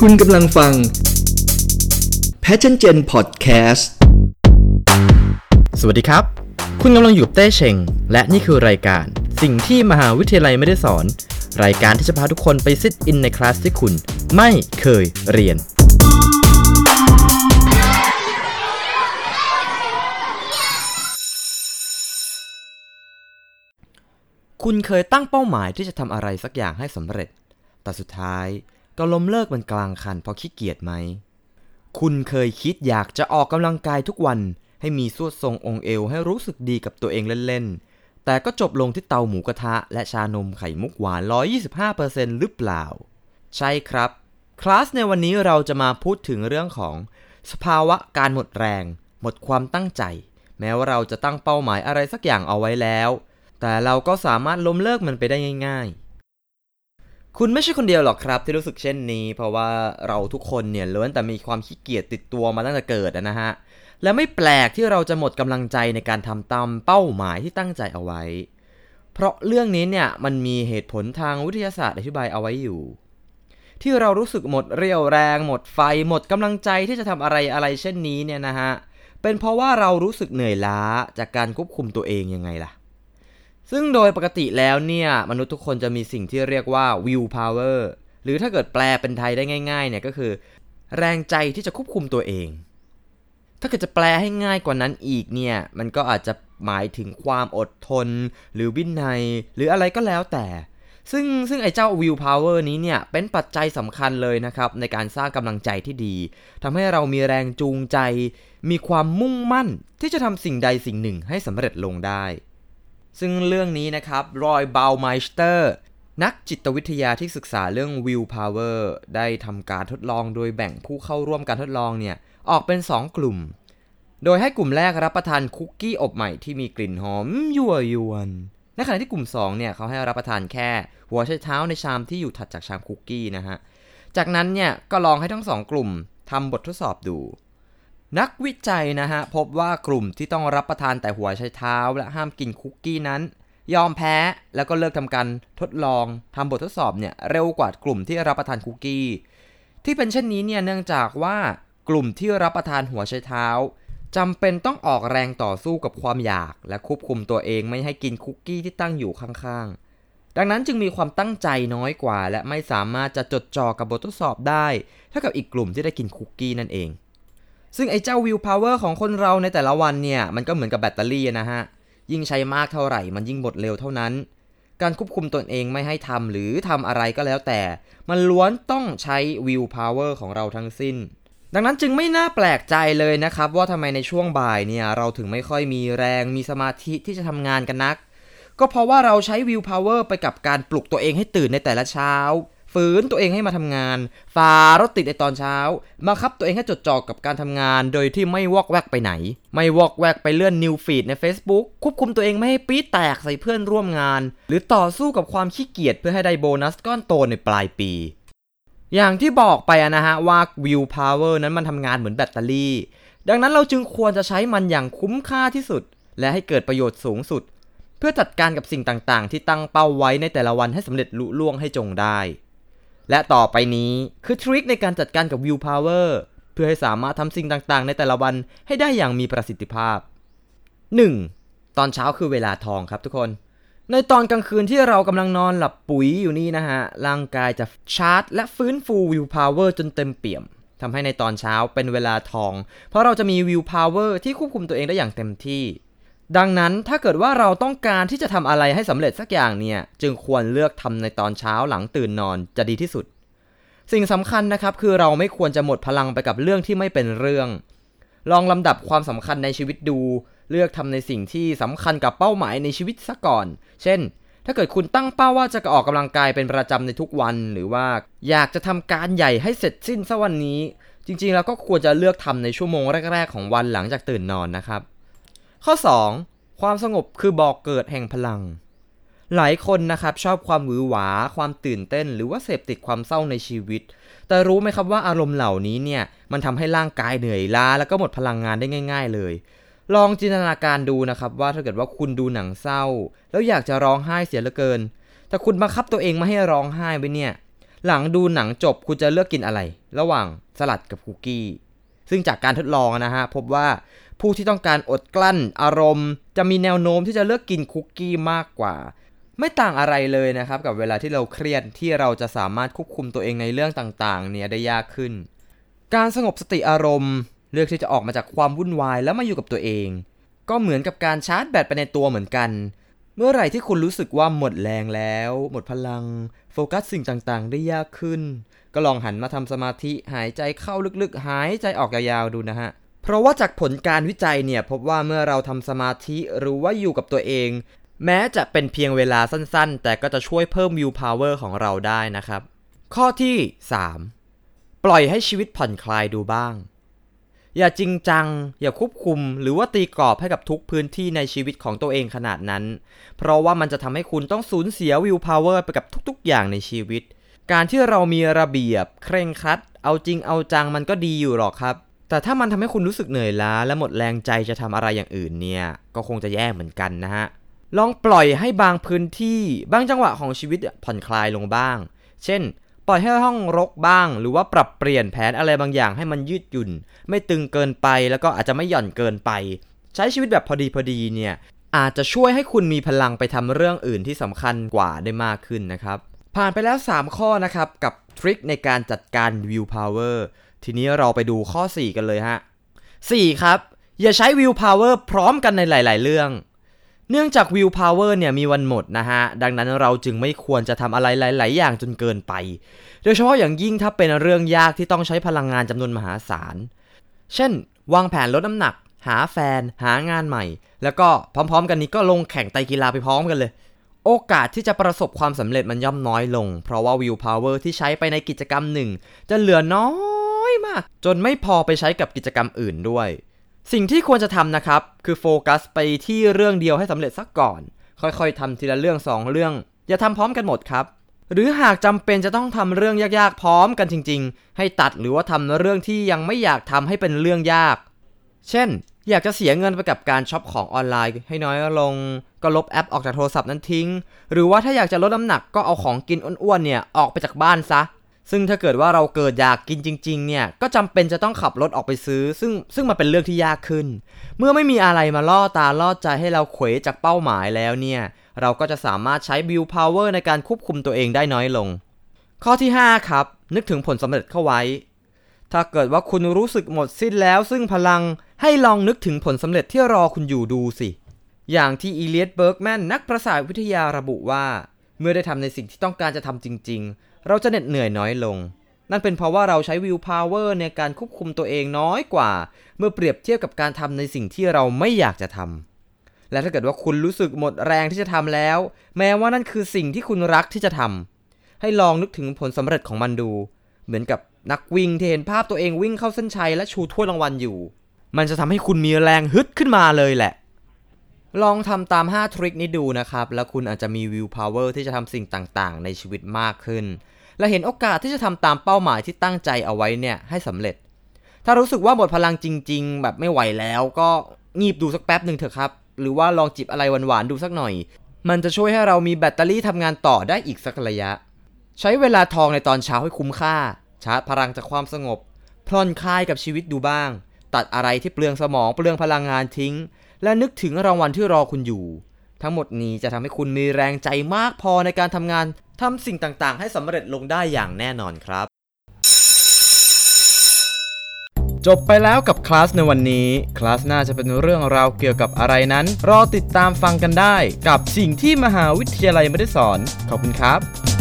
คุณกำลังฟัง Passion Gen Podcast สวัสดีครับ คุณกำลังอยู่กับเต้เชง และนี่คือรายการสิ่งที่มหาวิทยาลัยไม่ได้สอน รายการที่จะพาทุกคนไปซิทอินในคลาสที่คุณไม่เคยเรียน คุณเคยตั้งเป้าหมายที่จะทำอะไรสักอย่างให้สำเร็จ แต่สุดท้าย ก็ล้มเลิกมันกลางคันเพราะขี้เกียจไหม คุณเคยคิดอยากจะออกกำลังกายทุกวัน ให้มีสวดทรงองค์เอวให้รู้สึกดีกับตัวเองเล่นๆ แต่ก็จบลงที่เตาหมูกระทะ และชานมไข่มุกหวาน 125%หรือเปล่า ใช่ครับ คลาสในวันนี้เราจะมาพูดถึงเรื่องของ สภาวะการหมดแรง หมดความตั้งใจ แม้ว่าเราจะตั้งเป้าหมายอะไรสักอย่างเอาไว้แล้ว แต่เราก็สามารถล้มเลิกมันไปได้ง่าย ๆ คุณไม่ใช่คนเดียวหรอกครับ ที่รู้สึกเช่นนี้ เพราะว่าเราทุกคนเนี่ยล้วนแต่มีความขี้เกียจติดตัวมาตั้งแต่เกิดนะฮะ และไม่แปลกที่เราจะหมดกำลังใจในการทำตามเป้าหมายที่ตั้งใจเอาไว้ เพราะเรื่องนี้เนี่ยมันมีเหตุผลทางวิทยาศาสตร์อธิบายเอาไว้อยู่ ที่เรารู้สึกหมดเรี่ยวแรง หมดไฟ หมดกำลังใจที่จะทำอะไรอะไรเช่นนี้เนี่ยนะฮะเป็นเพราะว่าเรารู้สึกเหนื่อยล้าจากการควบคุมตัวเองยังไงล่ะ ซึ่งโดยปกติแล้วเนี่ย มนุษย์ทุกคนจะมีสิ่งที่เรียกว่า will power หรือถ้าเกิดแปลเป็นไทยได้ง่ายๆเนี่ยก็คือ แรงใจที่จะควบคุมตัวเอง ถ้าเกิดจะแปลให้ง่ายกว่านั้นอีกเนี่ย มันก็อาจจะหมายถึงความอดทน หรือวินัย หรืออะไรก็แล้วแต่ ซึ่งซึ่งไอ้เจ้า will power นี้เนี่ย เป็นปัจจัยสำคัญเลยนะครับ ในการสร้างกำลังใจที่ดีทำให้เรามีแรงจูงใจ มีความมุ่งมั่นที่จะทำสิ่งใดสิ่งหนึ่งให้สำเร็จลงได้ ซึ่งเรื่องนี้นะครับรอยเบาวไมสเตอร์นักจิตวิทยาที่ศึกษาเรื่อง will power ได้ทำการทดลองโดยแบ่งผู้เข้าร่วมการทดลองเนี่ย ออกเป็น 2 กลุ่ม โดยให้กลุ่มแรกรับประทานคุกกี้อบใหม่ที่มีกลิ่นหอมยั่วยวน ในขณะที่กลุ่ม 2 เนี่ยเขาให้รับประทานแค่หัวไชเท้าในชามที่อยู่ถัดจากชามคุกกี้นะฮะ จากนั้นเนี่ยก็ลองให้ทั้งสองกลุ่มทำบททดสอบดู นักวิจัยนะฮะพบว่ากลุ่มที่ต้องรับประทานแต่หัวไชเท้า และห้ามกินคุกกี้นั้น ยอมแพ้แล้วก็เลิกทำการทดลองทำบททดสอบเนี่ยเร็วกว่ากลุ่มที่รับประทานคุกกี้ ที่เป็นเช่นนี้เนี่ยเนื่องจากว่ากลุ่มที่รับประทานหัวไชเท้าจำเป็นต้องออกแรงต่อสู้กับความอยาก และควบคุมตัวเองไม่ให้กินคุกกี้ที่ตั้งอยู่ข้างๆ ดังนั้นจึงมีความตั้งใจน้อยกว่า และไม่สามารถจะจดจ่อกับบททดสอบได้ เท่ากับอีกกลุ่มที่ได้กินคุกกี้นั่นเอง ซึ่งไอ้เจ้า willpower ของคนเราในแต่ละวันเนี่ย มันก็เหมือนกับแบตเตอรี่นะฮะ ยิ่งใช้มากเท่าไหร่ มันยิ่งหมดเร็วเท่านั้น การควบคุมตนเองไม่ให้ทำหรือทำอะไรก็แล้วแต่ มันล้วนต้องใช้ willpower ของเราทั้งสิ้น ดังนั้นจึงไม่น่าแปลกใจเลยนะครับ ว่าทำไมในช่วงบ่ายเนี่ย เราถึงไม่ค่อยมีแรงมีสมาธิที่จะทำงานกันนัก ก็เพราะว่าเราใช้ willpower ไปกับการปลุกตัวเองให้ตื่นในแต่ละเช้า ฝืนตัวเองให้มาทำงาน ฝ่ารถติดในตอนเช้าบังคับตัวเองให้จดจ่อกับการทำงาน โดยที่ไม่วอกแวกไปไหน ไม่วอกแวกไปเลื่อน news feed ใน Facebook ควบคุมตัวเองไม่ให้ปี๊ดแตกใส่เพื่อนร่วมงาน หรือต่อสู้กับความขี้เกียจเพื่อให้ได้โบนัสก้อนโตในปลายปี อย่างที่บอกไปนะฮะว่า willpower นั้นมันทำงานเหมือนแบตเตอรี่ ดังนั้นเราจึงควรจะใช้มันอย่างคุ้มค่าที่สุด และให้เกิดประโยชน์สูงสุด เพื่อจัดการกับสิ่งต่างๆ ที่ตั้งเป้าไว้ในแต่ละวันให้สำเร็จลุล่วงให้จงได้ และต่อไปนี้คือ trick ในการจัดการกับ willpower เพื่อให้สามารถทำสิ่งต่างๆ ในแต่ละวันให้ได้อย่างมีประสิทธิภาพ 1. ตอนเช้าคือเวลาทองครับทุกคน ในตอนกลางคืนที่เรากำลังนอนหลับปุ๋ยอยู่นี่นะฮะ ร่างกายจะชาร์จ และฟื้นฟู willpower จนเต็มเปี่ยมทำให้ในตอนเช้าเป็นเวลาทอง เพราะเราจะมีวิวพาวเวอร์ที่ควบคุมตัวเองได้อย่างเต็มที่ ดังนั้นถ้าเกิดว่าเราต้องการที่จะทำอะไรให้สำเร็จสักอย่างเนี่ย จึงควรเลือกทำในตอนเช้าหลังตื่นนอนจะดีที่สุด สิ่งสำคัญนะครับคือเราไม่ควรจะหมดพลังไปกับเรื่องที่ไม่เป็นเรื่อง ลองลำดับความสำคัญในชีวิตดู เลือกทำในสิ่งที่สำคัญกับเป้าหมายในชีวิตซะก่อน เช่น ถ้าเกิดคุณตั้งเป้าว่าจะออกกำลังกายเป็นประจำในทุกวัน หรือว่าอยากจะทำการใหญ่ให้เสร็จสิ้นสักวันนี้ จริงๆ แล้วก็ควรจะเลือกทำในชั่วโมงแรก ๆ ของวันหลังจากตื่นนอนนะครับ ข้อ 2. ความสงบคือบอกเกิดแห่งพลัง หลายคนนะครับชอบความหวือหวา ความตื่นเต้น หรือว่าเสพติดความเศร้าในชีวิต แต่รู้ไหมครับว่าอารมณ์เหล่านี้เนี่ยมันทำให้ร่างกายเหนื่อยล้าแล้วก็หมดพลังงานได้ง่าย ๆ เลย ลองจินตนาการดูนะครับว่าถ้าเกิดว่าคุณดูหนังเศร้า แล้วอยากจะร้องไห้เสียเหลือเกิน แต่คุณบังคับตัวเองไม่ให้ร้องไห้ไว้เนี่ยหลังดูหนังจบคุณจะเลือกกินอะไร ระหว่างสลัดกับคุกกี้ ซึ่งจากการทดลองนะฮะ พบว่า ผู้ที่ต้องการอดกลั้นอารมณ์ จะมีแนวโน้มที่จะเลือกกินคุกกี้มากกว่า ไม่ต่างอะไรเลยนะครับ กับเวลาที่เราเครียดที่เราจะสามารถควบคุมตัวเองในเรื่องต่างๆ เนี่ยได้ยากขึ้น การสงบสติอารมณ์ เลือกที่จะออกมาจากความวุ่นวายแล้วมาอยู่กับตัวเอง ก็เหมือนกับการชาร์จแบตไปในตัวเหมือนกัน เมื่อไหร่ที่คุณรู้สึกว่าหมดแรงแล้ว หมดพลัง โฟกัสสิ่งต่างๆ ได้ยากขึ้น ก็ลองหันมาทำสมาธิหายใจเข้าลึกๆ หายใจออกยาวๆดูนะฮะ เพราะว่าจากผลการวิจัยเนี่ยพบว่าเมื่อเราทำสมาธิหรือว่าอยู่กับตัวเอง แม้จะเป็นเพียงเวลาสั้นๆ แต่ก็จะช่วยเพิ่ม willpower ของเราได้นะครับ ข้อที่ 3 ปล่อยให้ชีวิตผ่อนคลายดูบ้าง อย่าจริงจัง อย่าควบคุม หรือว่าตีกรอบให้กับทุกพื้นที่ในชีวิตของตัวเองขนาดนั้น เพราะว่ามันจะทำให้คุณต้องสูญเสียวิวพาวเวอร์ไปกับทุกๆ อย่างในชีวิต การที่เรามีระเบียบ เคร่งครัด เอาจริงเอาจังมันก็ดีอยู่หรอกครับ แต่ถ้ามันทำให้คุณรู้สึกเหนื่อยล้าและหมดแรงใจจะทำอะไรอย่างอื่นเนี่ย ก็คงจะแย่เหมือนกันนะฮะ ลองปล่อยให้บางพื้นที่บางจังหวะของชีวิตผ่อนคลายลงบ้าง เช่น ปล่อยให้ห้องรกบ้าง หรือว่าปรับเปลี่ยนแผนอะไรบางอย่างให้มันยืดหยุ่น ไม่ตึงเกินไปแล้วก็อาจจะไม่หย่อนเกินไป ใช้ชีวิตแบบพอดีพอดีเนี่ยอาจจะช่วยให้คุณมีพลังไปทำเรื่องอื่นที่สำคัญกว่าได้มากขึ้นนะครับ ผ่านไปแล้ว 3 ข้อนะครับ กับ trick ในการจัดการ willpower ทีนี้เราไปดูข้อ 4 กันเลยฮะ 4 ครับ อย่าใช้ willpower พร้อมกันในหลาย ๆ เรื่อง เนื่องจาก willpower เนี่ยมีวันหมดนะฮะ ดังนั้นเราจึงไม่ควรจะทำอะไรหลาย ๆ อย่างจนเกินไป โดยเฉพาะอย่างยิ่งถ้าเป็นเรื่องยากที่ต้องใช้พลังงานจำนวนมหาศาล เช่น วางแผนลดน้ำหนัก หาแฟน หางานใหม่ แล้วก็พร้อม ๆ กันนี้ก็ลงแข่งไตรกีฬาไปพร้อมกันเลยโอกาสที่จะประสบความสำเร็จมันย่อมน้อยลง เพราะว่าวิวพาวเวอร์ที่ใช้ไปในกิจกรรมหนึ่ง จะเหลือน้อย มาก จนไม่พอไปใช้กับกิจกรรมอื่นด้วย สิ่งที่ควรจะทำนะครับ คือโฟกัสไปที่เรื่องเดียวให้สำเร็จสักก่อน ค่อยๆทำทีละเรื่องสองเรื่อง อย่าทำพร้อมกันหมดครับ หรือหากจำเป็นจะต้องทำเรื่องยากๆพร้อมกันจริง ๆ ให้ตัดหรือว่าทำเรื่องที่ยังไม่อยากทำให้เป็นเรื่องยาก เช่น อยากจะเสียเงินไปกับการช็อปของออนไลน์ ให้น้อยลง ก็ลบแอปออกจากโทรศัพท์นั้นทิ้ง หรือว่าถ้าอยากจะลดน้ำหนักก็เอาของกินอ้วนๆเนี่ยออกไปจากบ้านซะ ซึ่งถ้าเกิดว่าเราเกิดอยากกินจริง ๆ เนี่ย ก็จำเป็นจะต้องขับรถออกไปซื้อ ซึ่งซึ่งมันเป็นเรื่องที่ยากขึ้น เมื่อไม่มีอะไรมาล่อตาล่อใจให้เราเขวจากเป้าหมายแล้วเนี่ย เราก็จะสามารถใช้ willpower ในการควบคุมตัวเองได้น้อยลง ข้อที่ 5 ครับ นึกถึงผลสำเร็จเข้าไว้ ถ้าเกิดว่าคุณรู้สึกหมดสิ้นแล้ว ซึ่งพลังให้ลองนึกถึงผลสำเร็จที่รอคุณอยู่ดูสิ อย่างที่อีเลียตเบิร์กแมนนักประสาทวิทยาระบุว่า เมื่อได้ทำในสิ่งที่ต้องการจะทำจริง ๆ เราจะเหน็ดเหนื่อยน้อยลง นั่นเป็นเพราะว่าเราใช้ willpower ในการควบคุมตัวเองน้อยกว่า เมื่อเปรียบเทียบกับการทำในสิ่งที่เราไม่อยากจะทำและถ้าเกิดว่าคุณรู้สึกหมดแรงที่จะทำแล้ว แม้ว่านั่นคือสิ่งที่คุณรักที่จะทำให้ลองนึกถึงผลสำเร็จของมันดู เหมือนกับนักวิ่งที่เห็นภาพตัวเองวิ่งเข้าเส้นชัยและชูถ้วยรางวัลอยู่ มันจะทำให้คุณมีแรงฮึดขึ้นมาเลยแหละลองทำตาม 5 trick นี้ดูนะครับ แล้วคุณอาจจะมี willpower ที่จะทำสิ่งต่างๆ ในชีวิตมากขึ้น และเห็นโอกาสที่จะทำตามเป้าหมายที่ตั้งใจเอาไว้เนี่ยให้สำเร็จ ถ้ารู้สึกว่าหมดพลังจริง ๆ แบบไม่ไหวแล้วก็งีบดูสักแป๊บหนึ่งเถอะครับ หรือว่าลองจิบอะไรหวานๆดูสักหน่อย มันจะช่วยให้เรามีแบตเตอรี่ทำงานต่อได้อีกสักระยะ ใช้เวลาทองในตอนเช้าให้คุ้มค่า ชาร์จพลังจากความสงบผ่อนคลายกับชีวิตดูบ้าง ตัดอะไรที่เปลืองสมองเปลืองพลังงานทิ้ง และนึกถึงรางวัลที่รอคุณอยู่ ทั้งหมดนี้จะทำให้คุณมีแรงใจมากพอในการทำงานทำสิ่งต่างๆ ให้สำเร็จลงได้อย่างแน่นอนครับ จบไปแล้วกับคลาสในวันนี้ คลาสหน้าจะเป็นเรื่องราวเกี่ยวกับอะไรนั้น รอติดตามฟังกันได้ กับสิ่งที่มหาวิทยาลัยไม่ได้สอน ขอบคุณครับ